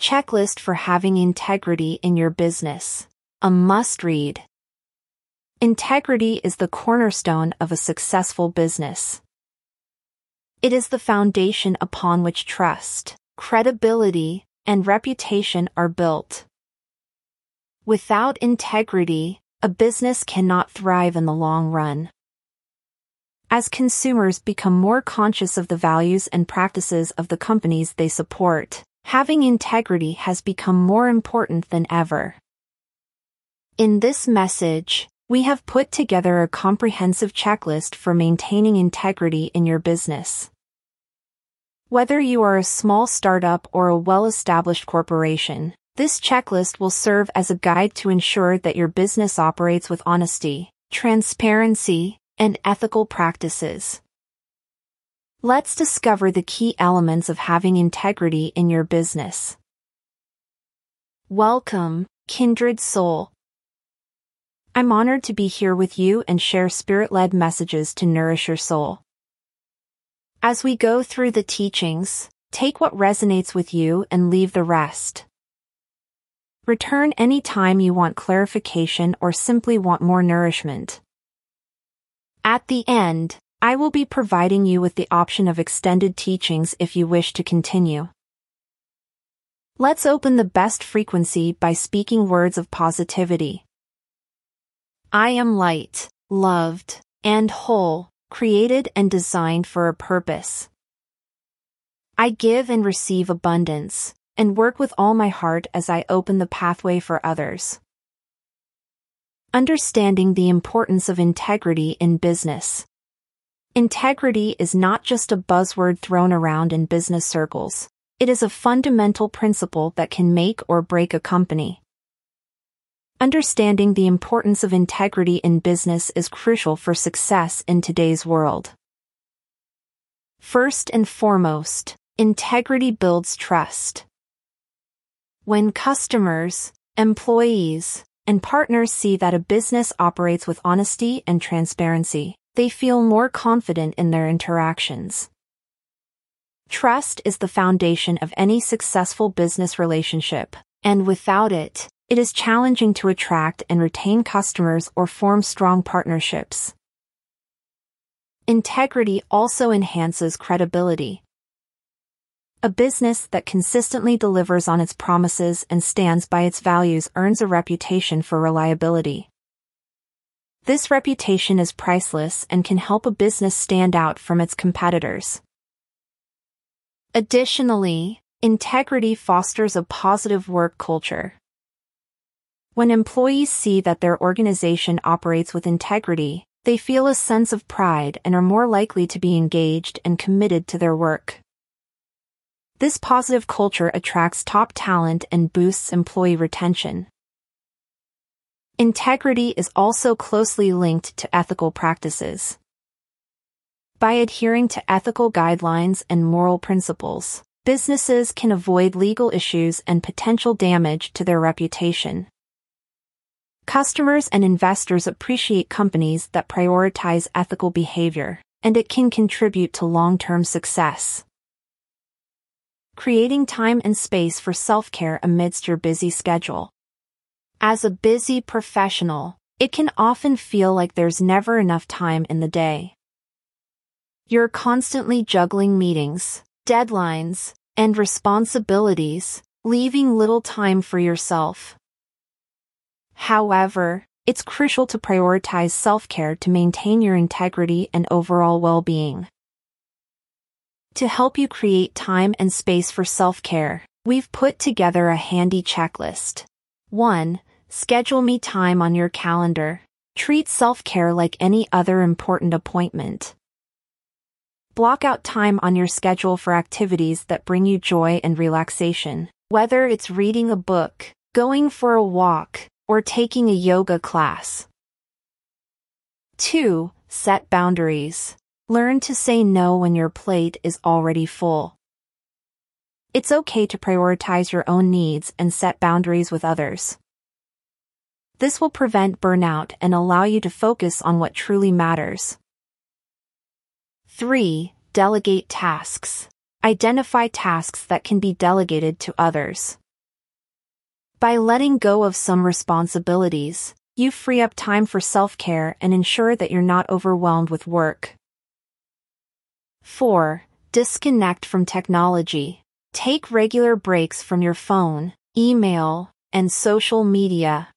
Checklist for having integrity in your business. A must read. Integrity is the cornerstone of a successful business. It is the foundation upon which trust, credibility, and reputation are built. Without integrity, a business cannot thrive in the long run. As consumers become more conscious of the values and practices of the companies they support, having integrity has become more important than ever. In this message, we have put together a comprehensive checklist for maintaining integrity in your business. Whether you are a small startup or a well-established corporation, this checklist will serve as a guide to ensure that your business operates with honesty, transparency, and ethical practices. Let's discover the key elements of having integrity in your business. Welcome, kindred soul. I'm honored to be here with you and share spirit-led messages to nourish your soul. As we go through the teachings, take what resonates with you and leave the rest. Return any time you want clarification or simply want more nourishment. At the end, I will be providing you with the option of extended teachings if you wish to continue. Let's open the best frequency by speaking words of positivity. I am light, loved, and whole, created and designed for a purpose. I give and receive abundance, and work with all my heart as I open the pathway for others. Understanding the importance of integrity in business. Integrity is not just a buzzword thrown around in business circles. It is a fundamental principle that can make or break a company. Understanding the importance of integrity in business is crucial for success in today's world. First and foremost, integrity builds trust. When customers, employees, and partners see that a business operates with honesty and transparency, they feel more confident in their interactions. Trust is the foundation of any successful business relationship, and without it, it is challenging to attract and retain customers or form strong partnerships. Integrity also enhances credibility. A business that consistently delivers on its promises and stands by its values earns a reputation for reliability. This reputation is priceless and can help a business stand out from its competitors. Additionally, integrity fosters a positive work culture. When employees see that their organization operates with integrity, they feel a sense of pride and are more likely to be engaged and committed to their work. This positive culture attracts top talent and boosts employee retention. Integrity is also closely linked to ethical practices. By adhering to ethical guidelines and moral principles, businesses can avoid legal issues and potential damage to their reputation. Customers and investors appreciate companies that prioritize ethical behavior, and it can contribute to long-term success creating time and space for self-care amidst your busy schedule. As a busy professional, it can often feel like there's never enough time in the day. You're constantly juggling meetings, deadlines, and responsibilities, leaving little time for yourself. However, it's crucial to prioritize self-care to maintain your integrity and overall well-being. To help you create time and space for self-care, we've put together a handy checklist. 1. Schedule me time on your calendar. Treat self-care like any other important appointment. Block out time on your schedule for activities that bring you joy and relaxation, whether it's reading a book, going for a walk, or taking a yoga class. 2. Set boundaries. Learn to say no when your plate is already full. It's okay to prioritize your own needs and set boundaries with others. This will prevent burnout and allow you to focus on what truly matters. 3. Delegate tasks. Identify tasks that can be delegated to others. By letting go of some responsibilities, you free up time for self-care and ensure that you're not overwhelmed with work. 4. Disconnect from technology. Take regular breaks from your phone, email, and social media.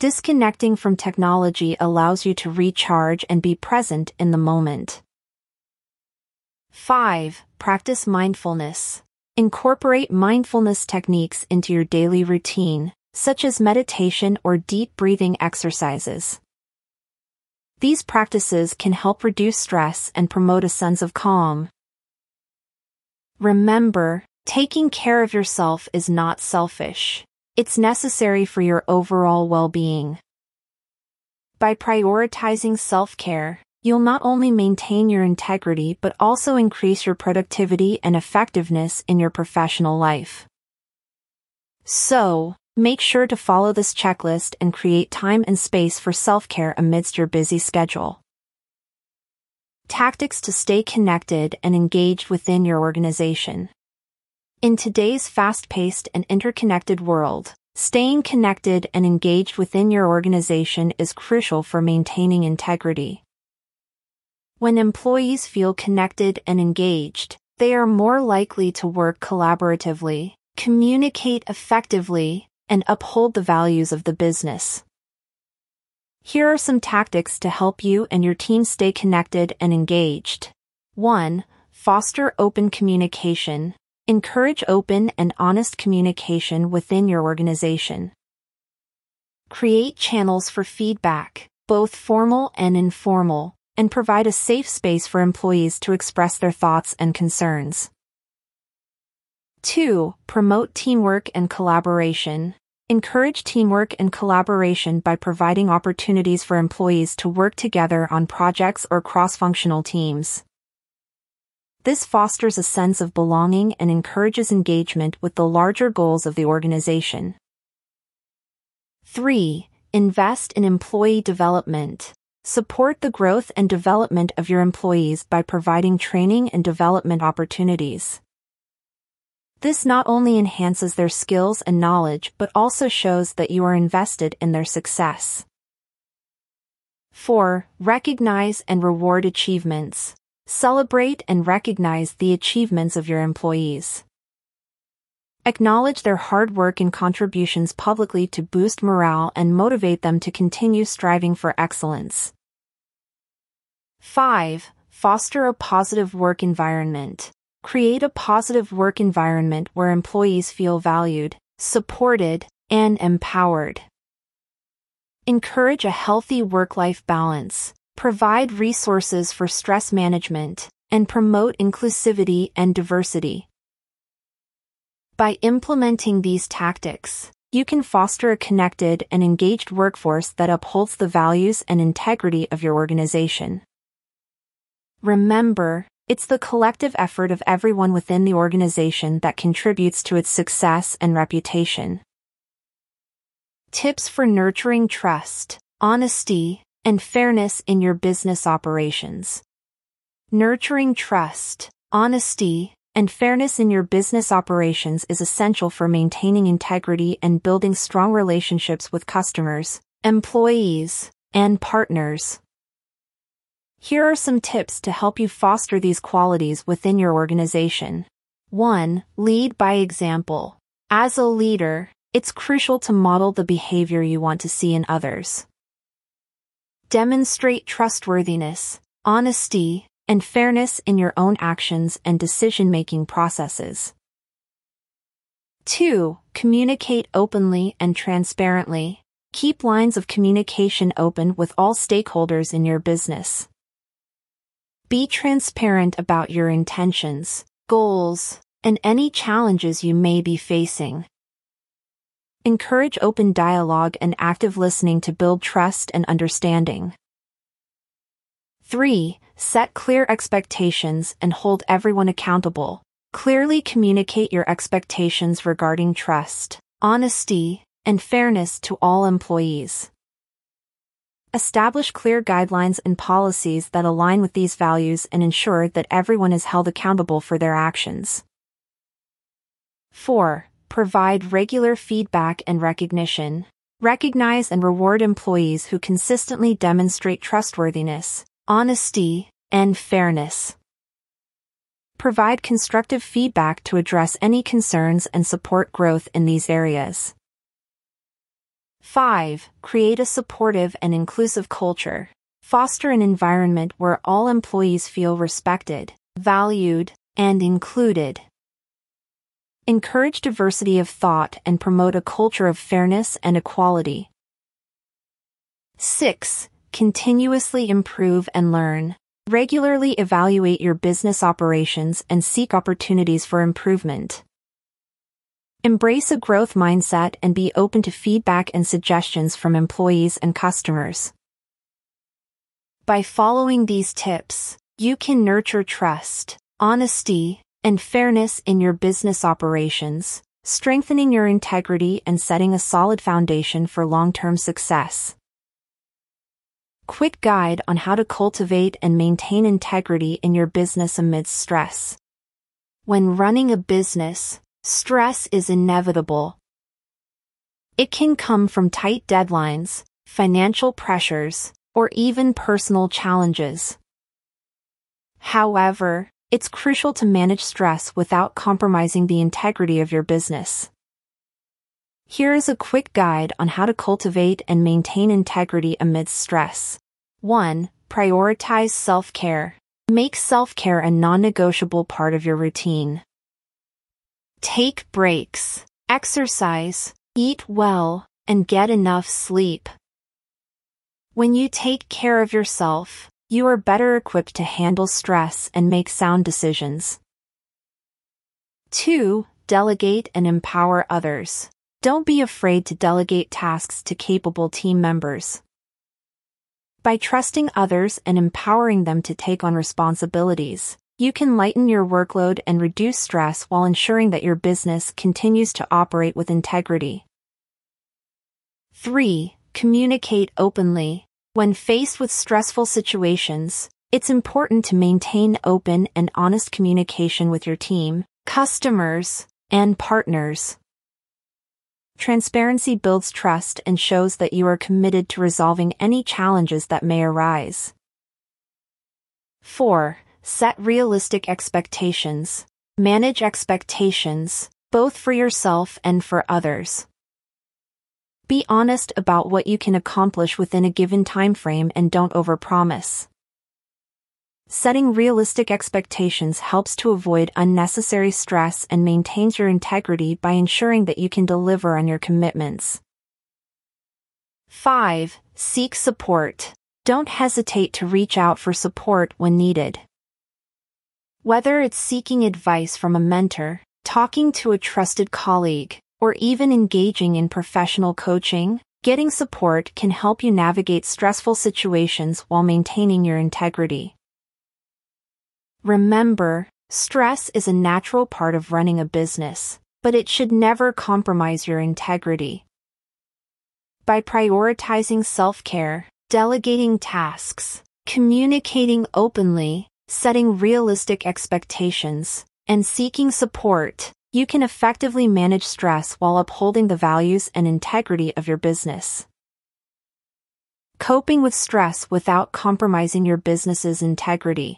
Disconnecting from technology allows you to recharge and be present in the moment. 5. Practice mindfulness. Incorporate mindfulness techniques into your daily routine, such as meditation or deep breathing exercises. These practices can help reduce stress and promote a sense of calm. Remember, taking care of yourself is not selfish. It's necessary for your overall well-being. By prioritizing self-care, you'll not only maintain your integrity but also increase your productivity and effectiveness in your professional life. So, make sure to follow this checklist and create time and space for self-care amidst your busy schedule. Tactics to stay connected and engaged within your organization. In today's fast-paced and interconnected world, staying connected and engaged within your organization is crucial for maintaining integrity. When employees feel connected and engaged, they are more likely to work collaboratively, communicate effectively, and uphold the values of the business. Here are some tactics to help you and your team stay connected and engaged. 1. Foster open communication. Encourage open and honest communication within your organization. Create channels for feedback, both formal and informal, and provide a safe space for employees to express their thoughts and concerns. 2. Promote teamwork and collaboration. Encourage teamwork and collaboration by providing opportunities for employees to work together on projects or cross-functional teams. This fosters a sense of belonging and encourages engagement with the larger goals of the organization. 3. Invest in employee development. Support the growth and development of your employees by providing training and development opportunities. This not only enhances their skills and knowledge but also shows that you are invested in their success. 4. Recognize and reward achievements. Celebrate and recognize the achievements of your employees. Acknowledge their hard work and contributions publicly to boost morale and motivate them to continue striving for excellence. 5. Foster a positive work environment. Create a positive work environment where employees feel valued, supported, and empowered. Encourage a healthy work-life balance. Provide resources for stress management, and promote inclusivity and diversity. By implementing these tactics, you can foster a connected and engaged workforce that upholds the values and integrity of your organization. Remember, it's the collective effort of everyone within the organization that contributes to its success and reputation. Tips for nurturing trust, honesty, and fairness in your business operations. Nurturing trust, honesty, and fairness in your business operations is essential for maintaining integrity and building strong relationships with customers, employees, and partners. Here are some tips to help you foster these qualities within your organization. 1. Lead by example. As a leader, it's crucial to model the behavior you want to see in others. Demonstrate trustworthiness, honesty, and fairness in your own actions and decision-making processes. 2. Communicate openly and transparently. Keep lines of communication open with all stakeholders in your business. Be transparent about your intentions, goals, and any challenges you may be facing. Encourage open dialogue and active listening to build trust and understanding. 3. Set clear expectations and hold everyone accountable. Clearly communicate your expectations regarding trust, honesty, and fairness to all employees. Establish clear guidelines and policies that align with these values and ensure that everyone is held accountable for their actions. 4. Provide regular feedback and recognition. Recognize and reward employees who consistently demonstrate trustworthiness, honesty, and fairness. Provide constructive feedback to address any concerns and support growth in these areas. 5. Create a supportive and inclusive culture. Foster an environment where all employees feel respected, valued, and included. Encourage diversity of thought and promote a culture of fairness and equality. 6. Continuously improve and learn. Regularly evaluate your business operations and seek opportunities for improvement. Embrace a growth mindset and be open to feedback and suggestions from employees and customers. By following these tips, you can nurture trust, honesty, and fairness in your business operations, strengthening your integrity and setting a solid foundation for long-term success. Quick guide on how to cultivate and maintain integrity in your business amidst stress. When running a business, stress is inevitable. It can come from tight deadlines, financial pressures, or even personal challenges. However, it's crucial to manage stress without compromising the integrity of your business. Here is a quick guide on how to cultivate and maintain integrity amidst stress. 1. Prioritize self-care. Make self-care a non-negotiable part of your routine. Take breaks, exercise, eat well, and get enough sleep. When you take care of yourself, you are better equipped to handle stress and make sound decisions. 2. Delegate and empower others. Don't be afraid to delegate tasks to capable team members. By trusting others and empowering them to take on responsibilities, you can lighten your workload and reduce stress while ensuring that your business continues to operate with integrity. 3. Communicate openly. When faced with stressful situations, it's important to maintain open and honest communication with your team, customers, and partners. Transparency builds trust and shows that you are committed to resolving any challenges that may arise. 4. Set realistic expectations. Manage expectations, both for yourself and for others. Be honest about what you can accomplish within a given time frame and don't overpromise. Setting realistic expectations helps to avoid unnecessary stress and maintains your integrity by ensuring that you can deliver on your commitments. 5. Seek support. Don't hesitate to reach out for support when needed. Whether it's seeking advice from a mentor, talking to a trusted colleague, or even engaging in professional coaching, getting support can help you navigate stressful situations while maintaining your integrity. Remember, stress is a natural part of running a business, but it should never compromise your integrity. By prioritizing self-care, delegating tasks, communicating openly, setting realistic expectations, and seeking support, you can effectively manage stress while upholding the values and integrity of your business. Coping with stress without compromising your business's integrity.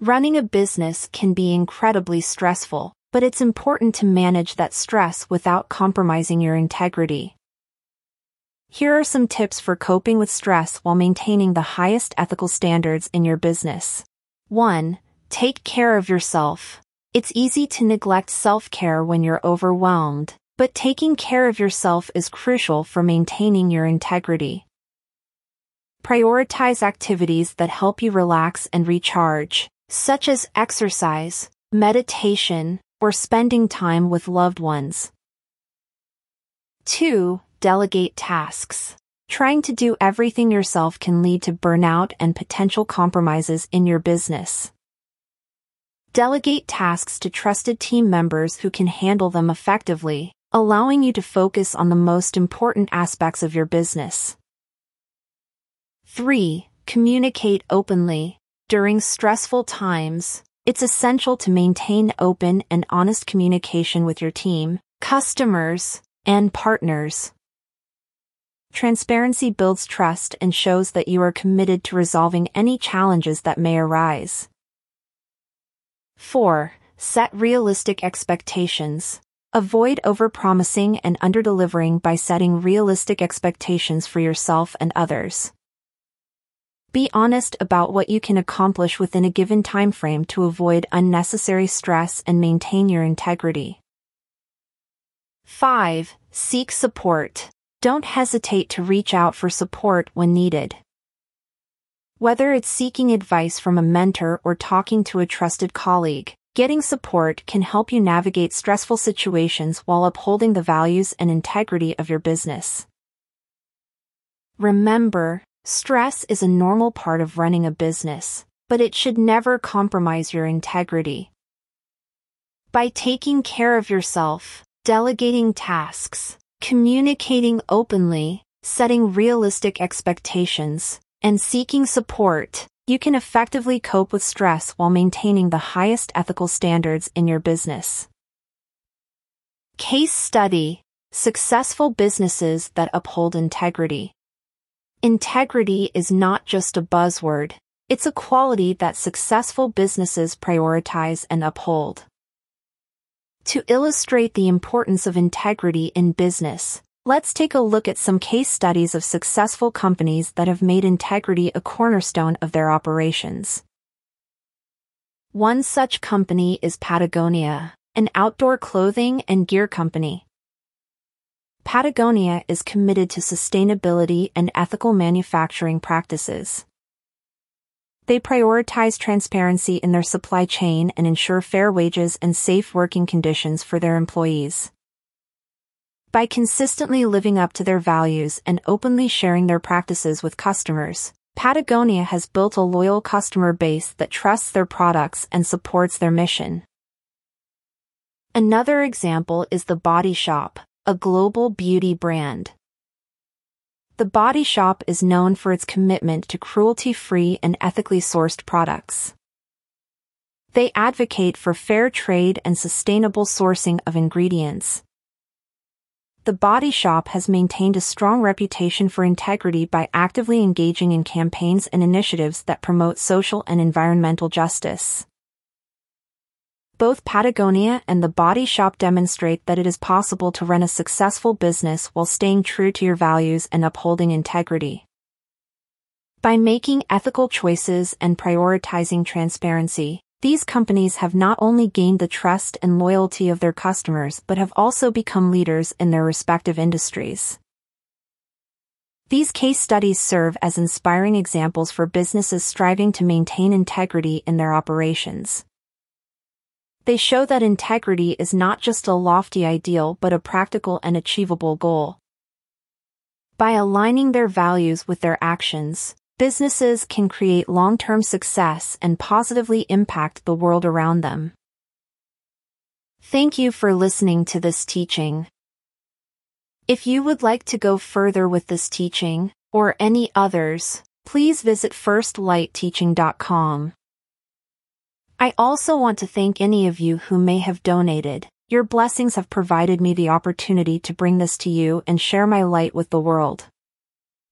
Running a business can be incredibly stressful, but it's important to manage that stress without compromising your integrity. Here are some tips for coping with stress while maintaining the highest ethical standards in your business. 1. Take care of yourself. It's easy to neglect self-care when you're overwhelmed, but taking care of yourself is crucial for maintaining your integrity. Prioritize activities that help you relax and recharge such as exercise, meditation, or spending time with loved ones. 2. Delegate tasks. Trying to do everything yourself can lead to burnout and potential compromises in your business. Delegate tasks to trusted team members who can handle them effectively, allowing you to focus on the most important aspects of your business. 3. Communicate openly. During stressful times, it's essential to maintain open and honest communication with your team, customers, and partners. Transparency builds trust and shows that you are committed to resolving any challenges that may arise. 4. Set realistic expectations. Avoid overpromising and underdelivering by setting realistic expectations for yourself and others. Be honest about what you can accomplish within a given time frame to avoid unnecessary stress and maintain your integrity. 5. Seek support. Don't hesitate to reach out for support when needed. Whether it's seeking advice from a mentor or talking to a trusted colleague, getting support can help you navigate stressful situations while upholding the values and integrity of your business. Remember, stress is a normal part of running a business, but it should never compromise your integrity. By taking care of yourself, delegating tasks, communicating openly, setting realistic expectations, and seeking support, you can effectively cope with stress while maintaining the highest ethical standards in your business. Case Study Successful Businesses that Uphold Integrity. Integrity is not just a buzzword, it's a quality that successful businesses prioritize and uphold. To illustrate the importance of integrity in business, let's take a look at some case studies of successful companies that have made integrity a cornerstone of their operations. One such company is Patagonia, an outdoor clothing and gear company. Patagonia is committed to sustainability and ethical manufacturing practices. They prioritize transparency in their supply chain and ensure fair wages and safe working conditions for their employees. By consistently living up to their values and openly sharing their practices with customers, Patagonia has built a loyal customer base that trusts their products and supports their mission. Another example is The Body Shop, a global beauty brand. The Body Shop is known for its commitment to cruelty-free and ethically sourced products. They advocate for fair trade and sustainable sourcing of ingredients. The Body Shop has maintained a strong reputation for integrity by actively engaging in campaigns and initiatives that promote social and environmental justice. Both Patagonia and the Body Shop demonstrate that it is possible to run a successful business while staying true to your values and upholding integrity. By making ethical choices and prioritizing transparency, these companies have not only gained the trust and loyalty of their customers but have also become leaders in their respective industries. These case studies serve as inspiring examples for businesses striving to maintain integrity in their operations. They show that integrity is not just a lofty ideal but a practical and achievable goal. By aligning their values with their actions, businesses can create long-term success and positively impact the world around them. Thank you for listening to this teaching. If you would like to go further with this teaching, or any others, please visit firstlightteaching.com. I also want to thank any of you who may have donated. Your blessings have provided me the opportunity to bring this to you and share my light with the world.